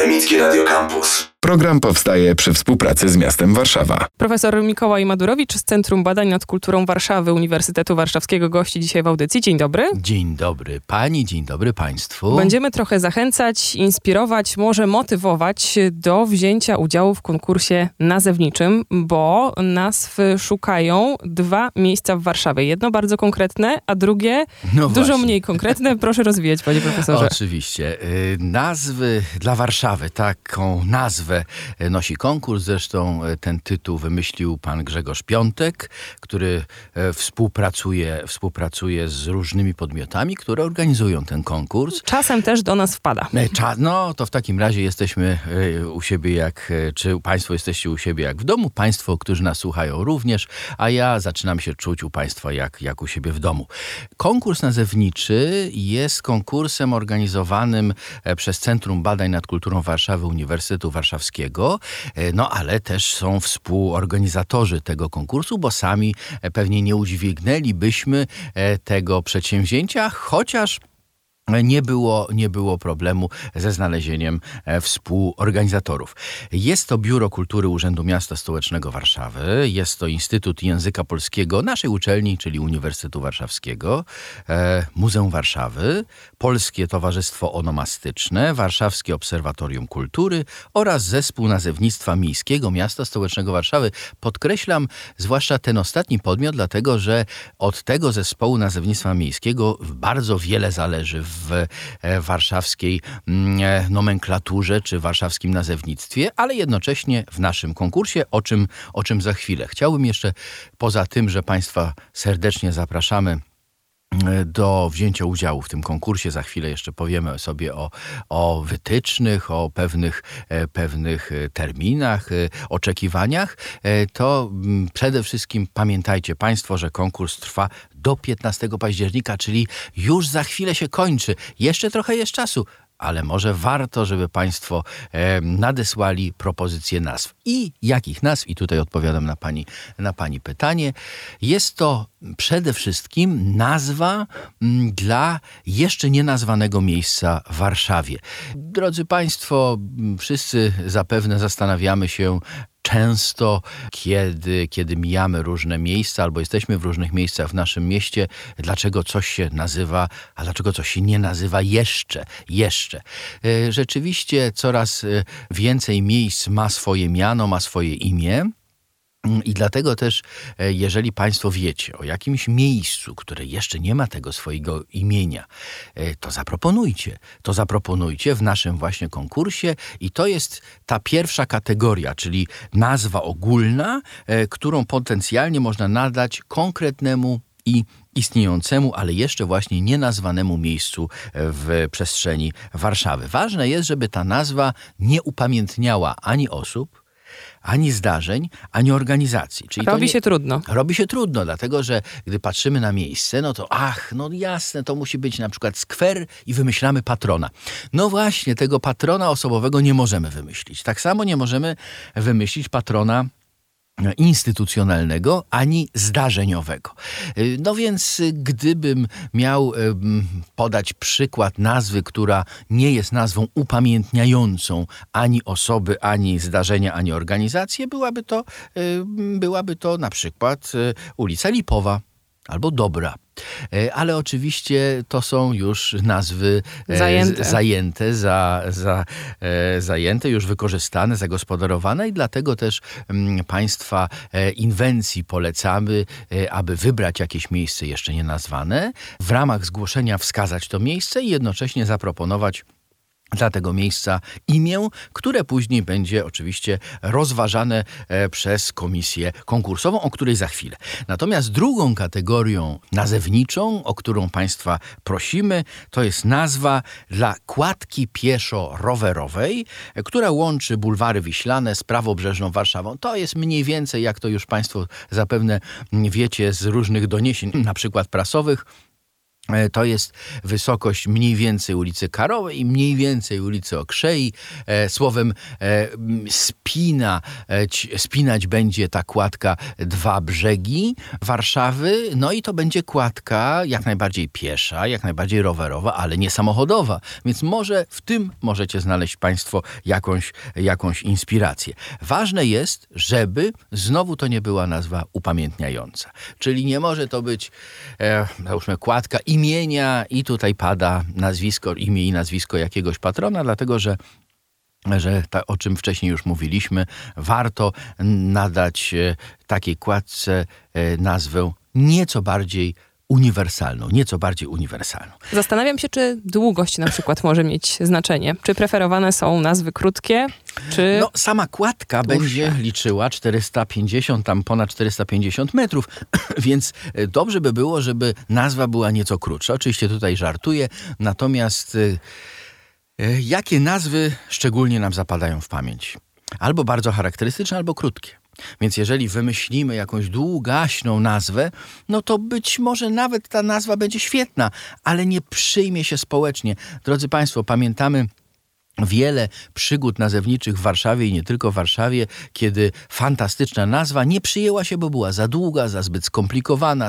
Akademickie Radio Campus. Program powstaje przy współpracy z miastem Warszawa. Profesor Mikołaj Madurowicz z Centrum Badań nad Kulturą Warszawy Uniwersytetu Warszawskiego gości dzisiaj w audycji. Dzień dobry. Dzień dobry pani, dzień dobry państwu. Będziemy trochę zachęcać, inspirować, może motywować do wzięcia udziału w konkursie nazewniczym, bo nazw szukają dwa miejsca w Warszawie. Jedno bardzo konkretne, a drugie No dużo właśnie. mniej konkretne. Proszę rozwijać, panie profesorze. Oczywiście. Y, Nazwy dla Warszawy. Taką nazwę nosi konkurs. Zresztą y, ten tytuł wymyślił pan Grzegorz Piątek, który y, współpracuje, współpracuje z różnymi podmiotami, które organizują ten konkurs. Czasem też do nas wpada. E, Cza, no, to w takim razie jesteśmy e, u siebie jak, e, czy Państwo jesteście u siebie jak w domu, Państwo, którzy nas słuchają również, a ja zaczynam się czuć u Państwa jak, jak u siebie w domu. Konkurs nazewniczy jest konkursem organizowanym e, przez Centrum Badań nad Kulturą Warszawy Uniwersytetu Warszawskiego, e, no ale też są współorganizatorzy tego konkursu, bo sami e, pewnie nie udźwignęlibyśmy e, tego przedsięwzięcia, chociaż nie było, nie było problemu ze znalezieniem e, współorganizatorów. Jest to Biuro Kultury Urzędu Miasta Stołecznego Warszawy, jest to Instytut Języka Polskiego naszej uczelni, czyli Uniwersytetu Warszawskiego, e, Muzeum Warszawy, Polskie Towarzystwo Onomastyczne, Warszawskie Obserwatorium Kultury oraz Zespół Nazewnictwa Miejskiego Miasta Stołecznego Warszawy. Podkreślam zwłaszcza ten ostatni podmiot, dlatego że od tego zespołu nazewnictwa miejskiego bardzo wiele zależy w e, warszawskiej mm, e, nomenklaturze czy warszawskim nazewnictwie, ale jednocześnie w naszym konkursie, o czym, o czym za chwilę. Chciałbym jeszcze, poza tym, że Państwa serdecznie zapraszamy do wzięcia udziału w tym konkursie. Za chwilę jeszcze powiemy sobie o, o wytycznych, o pewnych, e, pewnych e, terminach, e, oczekiwaniach. To mm, przede wszystkim pamiętajcie Państwo, że konkurs trwa do 15 października, czyli już za chwilę się kończy. Jeszcze trochę jest czasu. Ale może warto, żeby Państwo e, nadesłali propozycje nazw. I jakich nazw? I tutaj odpowiadam na pani, na pani pytanie. Jest to przede wszystkim nazwa mm, dla jeszcze nienazwanego miejsca w Warszawie. Drodzy Państwo, m, wszyscy zapewne zastanawiamy się, często, kiedy, kiedy mijamy różne miejsca albo jesteśmy w różnych miejscach w naszym mieście, dlaczego coś się nazywa, a dlaczego coś się nie nazywa jeszcze, jeszcze. E, Rzeczywiście coraz e, więcej miejsc ma swoje miano, ma swoje imię. I dlatego też, e, jeżeli Państwo wiecie o jakimś miejscu, które jeszcze nie ma tego swojego imienia, e, to zaproponujcie. To zaproponujcie w naszym właśnie konkursie i to jest ta pierwsza kategoria, czyli nazwa ogólna, e, którą potencjalnie można nadać konkretnemu i istniejącemu, ale jeszcze właśnie nienazwanemu miejscu w przestrzeni Warszawy. Ważne jest, żeby ta nazwa nie upamiętniała ani osób, ani zdarzeń, ani organizacji. Czyli Robi nie- się trudno. Robi się trudno, dlatego że gdy patrzymy na miejsce, no to ach, no jasne, to musi być na przykład skwer i wymyślamy patrona. No właśnie, tego patrona osobowego nie możemy wymyślić. Tak samo nie możemy wymyślić patrona instytucjonalnego ani zdarzeniowego. Y, No więc y, gdybym miał em, podać przykład nazwy, która nie jest nazwą upamiętniającą ani osoby, ani zdarzenia, ani organizację, byłaby to, y, byłaby to na przykład y, ulica Lipowa albo Dobra. E, Ale oczywiście to są już nazwy e, Zajęte. zajęte, za, za, e, zajęte, już wykorzystane, zagospodarowane i dlatego też mm, Państwa inwencji polecamy, aby wybrać jakieś miejsce jeszcze nie nazwane, w ramach zgłoszenia wskazać to miejsce i jednocześnie zaproponować dla tego miejsca imię, które później będzie oczywiście rozważane e, przez komisję konkursową, o której za chwilę. Natomiast drugą kategorią nazewniczą, o którą Państwa prosimy, to jest nazwa dla kładki pieszo-rowerowej, e, która łączy bulwary Wiślane z prawobrzeżną Warszawą. To jest mniej więcej, jak to już Państwo zapewne wiecie z różnych doniesień, na przykład prasowych, To jest wysokość mniej więcej ulicy Karowej mniej więcej ulicy Okrzei. E, Słowem e, spina, e, spinać będzie ta kładka dwa brzegi Warszawy. No i to będzie kładka jak najbardziej piesza, jak najbardziej rowerowa, ale nie samochodowa. Więc może w tym możecie znaleźć Państwo jakąś, jakąś inspirację. Ważne jest, żeby znowu to nie była nazwa upamiętniająca. Czyli nie może to być, e, załóżmy, kładka imienia i tutaj pada nazwisko, imię i nazwisko jakiegoś patrona, dlatego że że ta, o czym wcześniej już mówiliśmy, warto nadać e, takiej kładce e, nazwę nieco bardziej uniwersalną, nieco bardziej uniwersalną. Zastanawiam się, czy długość na przykład może mieć znaczenie. Czy preferowane są nazwy krótkie, czy... No, sama kładka będzie liczyła 450, tam ponad 450 metrów, więc e, dobrze by było, żeby nazwa była nieco krótsza. Oczywiście tutaj żartuję, natomiast e, e, jakie nazwy szczególnie nam zapadają w pamięć? Albo bardzo charakterystyczne, albo krótkie. Więc jeżeli wymyślimy jakąś długaśną nazwę, no to być może nawet ta nazwa będzie świetna, ale nie przyjmie się społecznie. Drodzy Państwo, pamiętamy wiele przygód nazewniczych w Warszawie i nie tylko w Warszawie, kiedy fantastyczna nazwa nie przyjęła się, bo była za długa, za zbyt skomplikowana,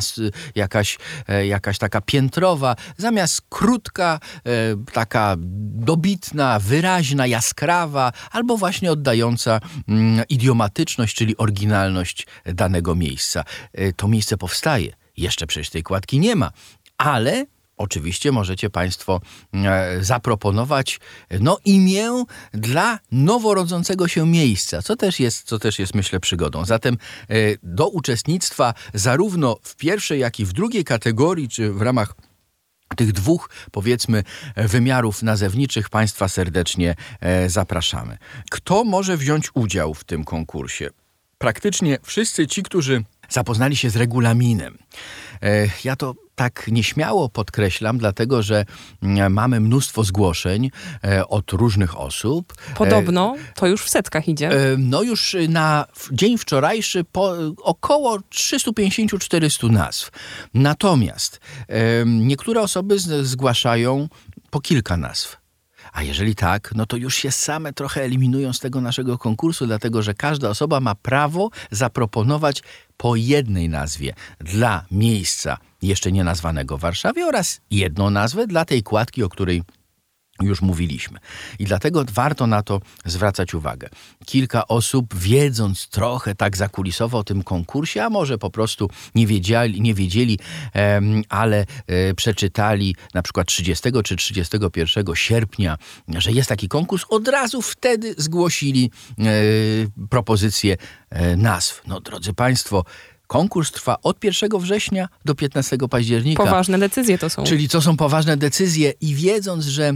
jakaś, e, jakaś taka piętrowa, zamiast krótka, e, taka dobitna, wyraźna, jaskrawa, albo właśnie oddająca mm, idiomatyczność, czyli oryginalność danego miejsca. E, To miejsce powstaje. Jeszcze przecież tej kładki nie ma, ale Oczywiście możecie Państwo e, zaproponować no, imię dla noworodzącego się miejsca, co też jest, co też jest myślę przygodą. Zatem e, do uczestnictwa zarówno w pierwszej, jak i w drugiej kategorii, czy w ramach tych dwóch, powiedzmy, e, wymiarów nazewniczych Państwa serdecznie zapraszamy. Kto może wziąć udział w tym konkursie? Praktycznie wszyscy ci, którzy zapoznali się z regulaminem. E, Ja to tak nieśmiało podkreślam, dlatego że mm, mamy mnóstwo zgłoszeń e, od różnych osób. Podobno to już w setkach idzie. E, No już na dzień wczorajszy około 350-400 nazw. Natomiast niektóre osoby zgłaszają po kilka nazw. A jeżeli tak, no to już się same trochę eliminują z tego naszego konkursu, dlatego że każda osoba ma prawo zaproponować po jednej nazwie dla miejsca jeszcze nie nazwanego w Warszawie oraz jedną nazwę dla tej kładki, o której już mówiliśmy. I dlatego warto na to zwracać uwagę. Kilka osób, wiedząc trochę tak zakulisowo o tym konkursie, a może po prostu nie wiedzieli, nie wiedzieli ale e, przeczytali na przykład 30 czy 31 sierpnia, że jest taki konkurs, od razu wtedy zgłosili e, propozycję e, nazw. No drodzy Państwo, konkurs trwa od 1 września do 15 października. Poważne decyzje to są. Czyli to są poważne decyzje i wiedząc, że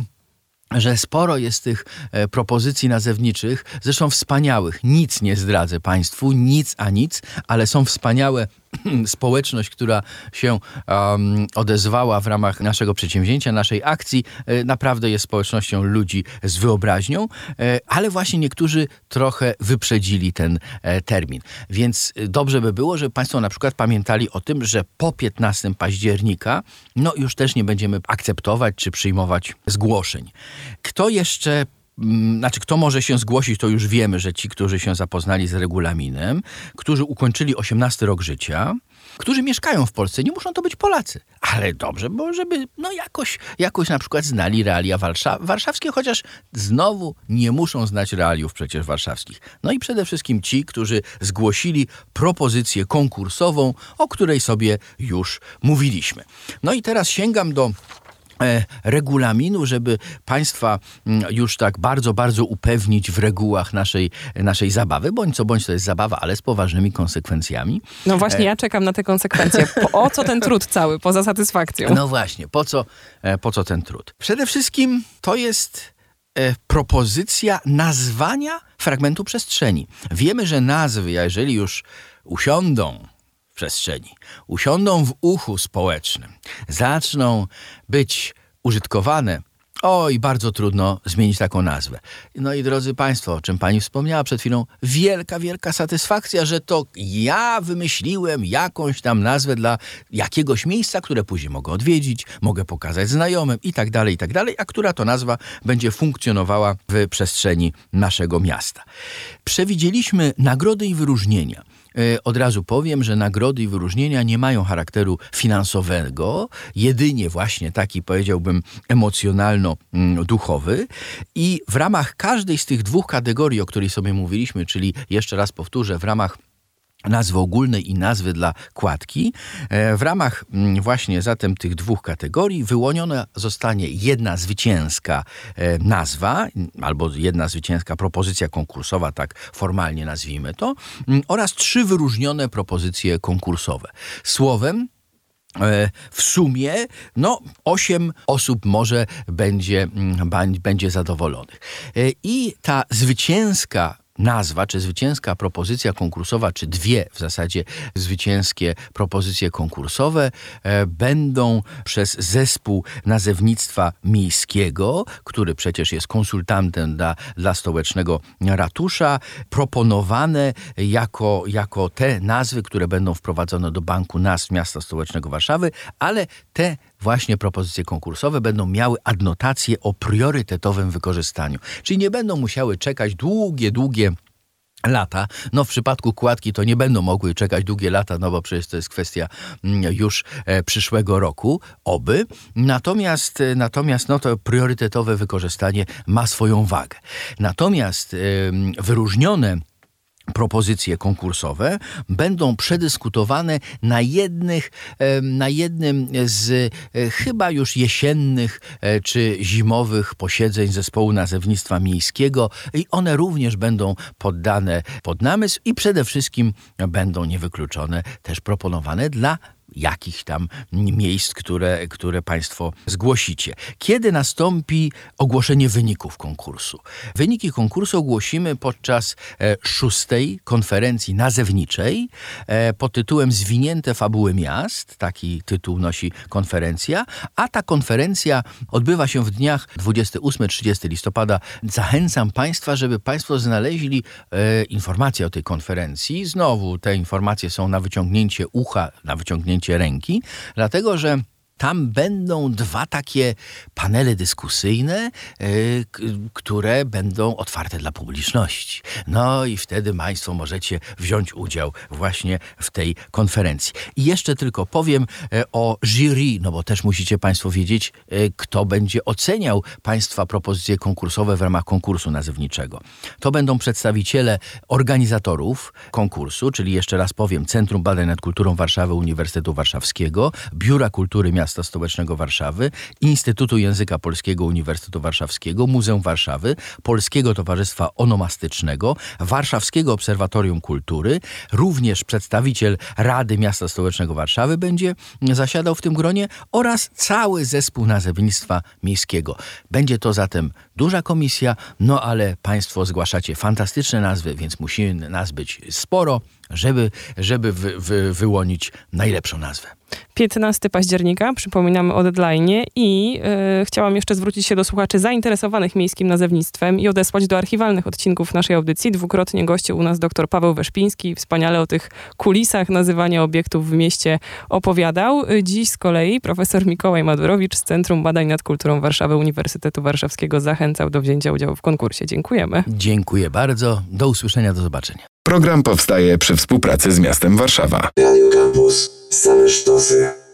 że sporo jest tych e, propozycji nazewniczych, zresztą wspaniałych. Nic nie zdradzę Państwu, nic a nic, ale są wspaniałe społeczność, która się um, odezwała w ramach naszego przedsięwzięcia, naszej akcji, e, naprawdę jest społecznością ludzi z wyobraźnią, e, ale właśnie niektórzy trochę wyprzedzili ten e, termin. Więc dobrze by było, żeby Państwo na przykład pamiętali o tym, że po 15 października no już też nie będziemy akceptować czy przyjmować zgłoszeń. Kto jeszcze Znaczy, kto może się zgłosić, to już wiemy, że ci, którzy się zapoznali z regulaminem, którzy ukończyli 18 rok życia, którzy mieszkają w Polsce, nie muszą to być Polacy, ale dobrze, bo żeby no jakoś, jakoś na przykład znali realia warsza warszawskie, chociaż znowu nie muszą znać realiów przecież warszawskich. No i przede wszystkim ci, którzy zgłosili propozycję konkursową, o której sobie już mówiliśmy. No i teraz sięgam do regulaminu, żeby Państwa mm, już tak bardzo, bardzo upewnić w regułach naszej, naszej zabawy, bądź co bądź to jest zabawa, ale z poważnymi konsekwencjami. No właśnie, ja czekam na te konsekwencje. Po, o co ten trud cały, poza satysfakcją? No właśnie, po co, e, po co ten trud? Przede wszystkim to jest e, propozycja nazwania fragmentu przestrzeni. Wiemy, że nazwy, jeżeli już usiądą przestrzeni, usiądą w uchu społecznym, zaczną być użytkowane Oj, bardzo trudno zmienić taką nazwę. No i drodzy Państwo, o czym Pani wspomniała przed chwilą, wielka, wielka satysfakcja, że to ja wymyśliłem jakąś tam nazwę dla jakiegoś miejsca, które później mogę odwiedzić, mogę pokazać znajomym i tak dalej, i tak dalej, a która to nazwa będzie funkcjonowała w przestrzeni naszego miasta. Przewidzieliśmy nagrody i wyróżnienia. E, od razu powiem, że nagrody i wyróżnienia nie mają charakteru finansowego, jedynie właśnie taki powiedziałbym emocjonalno-duchowy i w ramach każdej z tych dwóch kategorii, o której sobie mówiliśmy, czyli jeszcze raz powtórzę, w ramach nazwy ogólnej i nazwy dla kładki. E, w ramach mm, właśnie zatem tych dwóch kategorii wyłoniona zostanie jedna zwycięska e, nazwa, albo jedna zwycięska propozycja konkursowa, tak formalnie nazwijmy to, mm, oraz trzy wyróżnione propozycje konkursowe. Słowem, e, w sumie no, osiem osób może będzie, mm, będzie zadowolonych. I ta zwycięska nazwa, czy zwycięska propozycja konkursowa, czy dwie w zasadzie zwycięskie propozycje konkursowe e, będą przez zespół nazewnictwa miejskiego, który przecież jest konsultantem dla, dla stołecznego ratusza, proponowane jako, jako te nazwy, które będą wprowadzone do banku nazw miasta stołecznego Warszawy, ale te właśnie propozycje konkursowe będą miały adnotację o priorytetowym wykorzystaniu. Czyli nie będą musiały czekać długie, długie lata. No w przypadku kładki to nie będą mogły czekać długie lata, no bo przecież to jest kwestia mm, już e, przyszłego roku, oby. Natomiast, e, natomiast no to priorytetowe wykorzystanie ma swoją wagę. Natomiast wyróżnione propozycje konkursowe będą przedyskutowane na, jednych, na jednym z e, chyba już jesiennych e, czy zimowych posiedzeń zespołu nazewnictwa miejskiego i one również będą poddane pod namysł i przede wszystkim będą niewykluczone też proponowane dla jakichś tam miejsc, które, które Państwo zgłosicie. Kiedy nastąpi ogłoszenie wyników konkursu? Wyniki konkursu ogłosimy podczas e, szóstej konferencji nazewniczej e, pod tytułem Zwinięte fabuły miast. Taki tytuł nosi konferencja, a ta konferencja odbywa się w dniach 28-30 listopada. Zachęcam Państwa, żeby Państwo znaleźli e, informacje o tej konferencji. Znowu te informacje są na wyciągnięcie ucha, na wyciągnięcie ręki, dlatego że tam będą dwa takie panele dyskusyjne, yy, które będą otwarte dla publiczności. No i wtedy Państwo możecie wziąć udział właśnie w tej konferencji. I jeszcze tylko powiem yy, o jury, no bo też musicie Państwo wiedzieć, yy, kto będzie oceniał Państwa propozycje konkursowe w ramach konkursu nazewniczego. To będą przedstawiciele organizatorów konkursu, czyli jeszcze raz powiem, Centrum Badań nad Kulturą Warszawy Uniwersytetu Warszawskiego, Biura Kultury Miasta Miasta Stołecznego Warszawy, Instytutu Języka Polskiego Uniwersytetu Warszawskiego, Muzeum Warszawy, Polskiego Towarzystwa Onomastycznego, Warszawskiego Obserwatorium Kultury, również przedstawiciel Rady Miasta Stołecznego Warszawy będzie zasiadał w tym gronie oraz cały zespół nazewnictwa miejskiego. Będzie to zatem duża komisja, no ale Państwo zgłaszacie fantastyczne nazwy, więc musi nas być sporo, żeby, żeby wy, wy, wyłonić najlepszą nazwę. 15 października, przypominamy o deadline i yy, chciałam jeszcze zwrócić się do słuchaczy zainteresowanych miejskim nazewnictwem i odesłać do archiwalnych odcinków naszej audycji. Dwukrotnie gościł u nas dr Paweł Weszpiński, wspaniale o tych kulisach nazywania obiektów w mieście opowiadał. Dziś z kolei profesor Mikołaj Madurowicz z Centrum Badań nad Kulturą Warszawy Uniwersytetu Warszawskiego zachęcał do wzięcia udziału w konkursie. Dziękujemy. Dziękuję bardzo. Do usłyszenia, do zobaczenia. Program powstaje przy współpracy z miastem Warszawa. Radio Campus. Same sztosy.